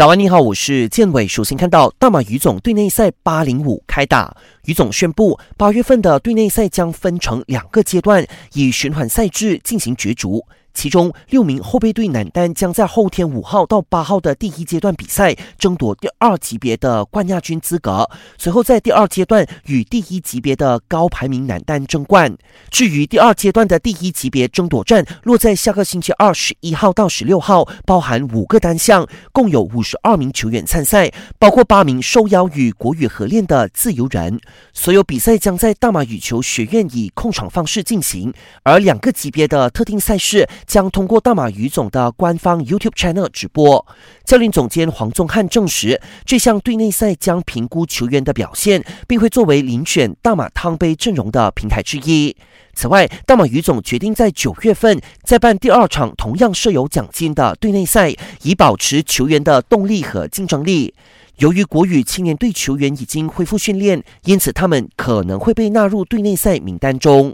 早安，你好，我是建伟。首先看到大马羽总队内赛八零五开打，羽总宣布八月份的队内赛将分成两个阶段，以循环赛制进行角逐。其中六名后备队男单将在后天五号到八号的第一阶段比赛争夺第二级别的冠亚军资格，随后在第二阶段与第一级别的高排名男单争冠。至于第二阶段的第一级别争夺战，落在下个星期二十一号到十六号，包含五个单项，共有五十二名球员参赛，包括八名受邀与国羽合练的自由人。所有比赛将在大马羽球学院以控场方式进行，而两个级别的特定赛事。将通过大马羽总的官方 YouTube channel 直播。教练总监黄宗汉证实，这项队内赛将评估球员的表现，并会作为遴选大马汤杯阵容的平台之一。此外，大马羽总决定在九月份再办第二场同样设有奖金的队内赛，以保持球员的动力和竞争力。由于国羽青年队球员已经恢复训练，因此他们可能会被纳入队内赛名单中。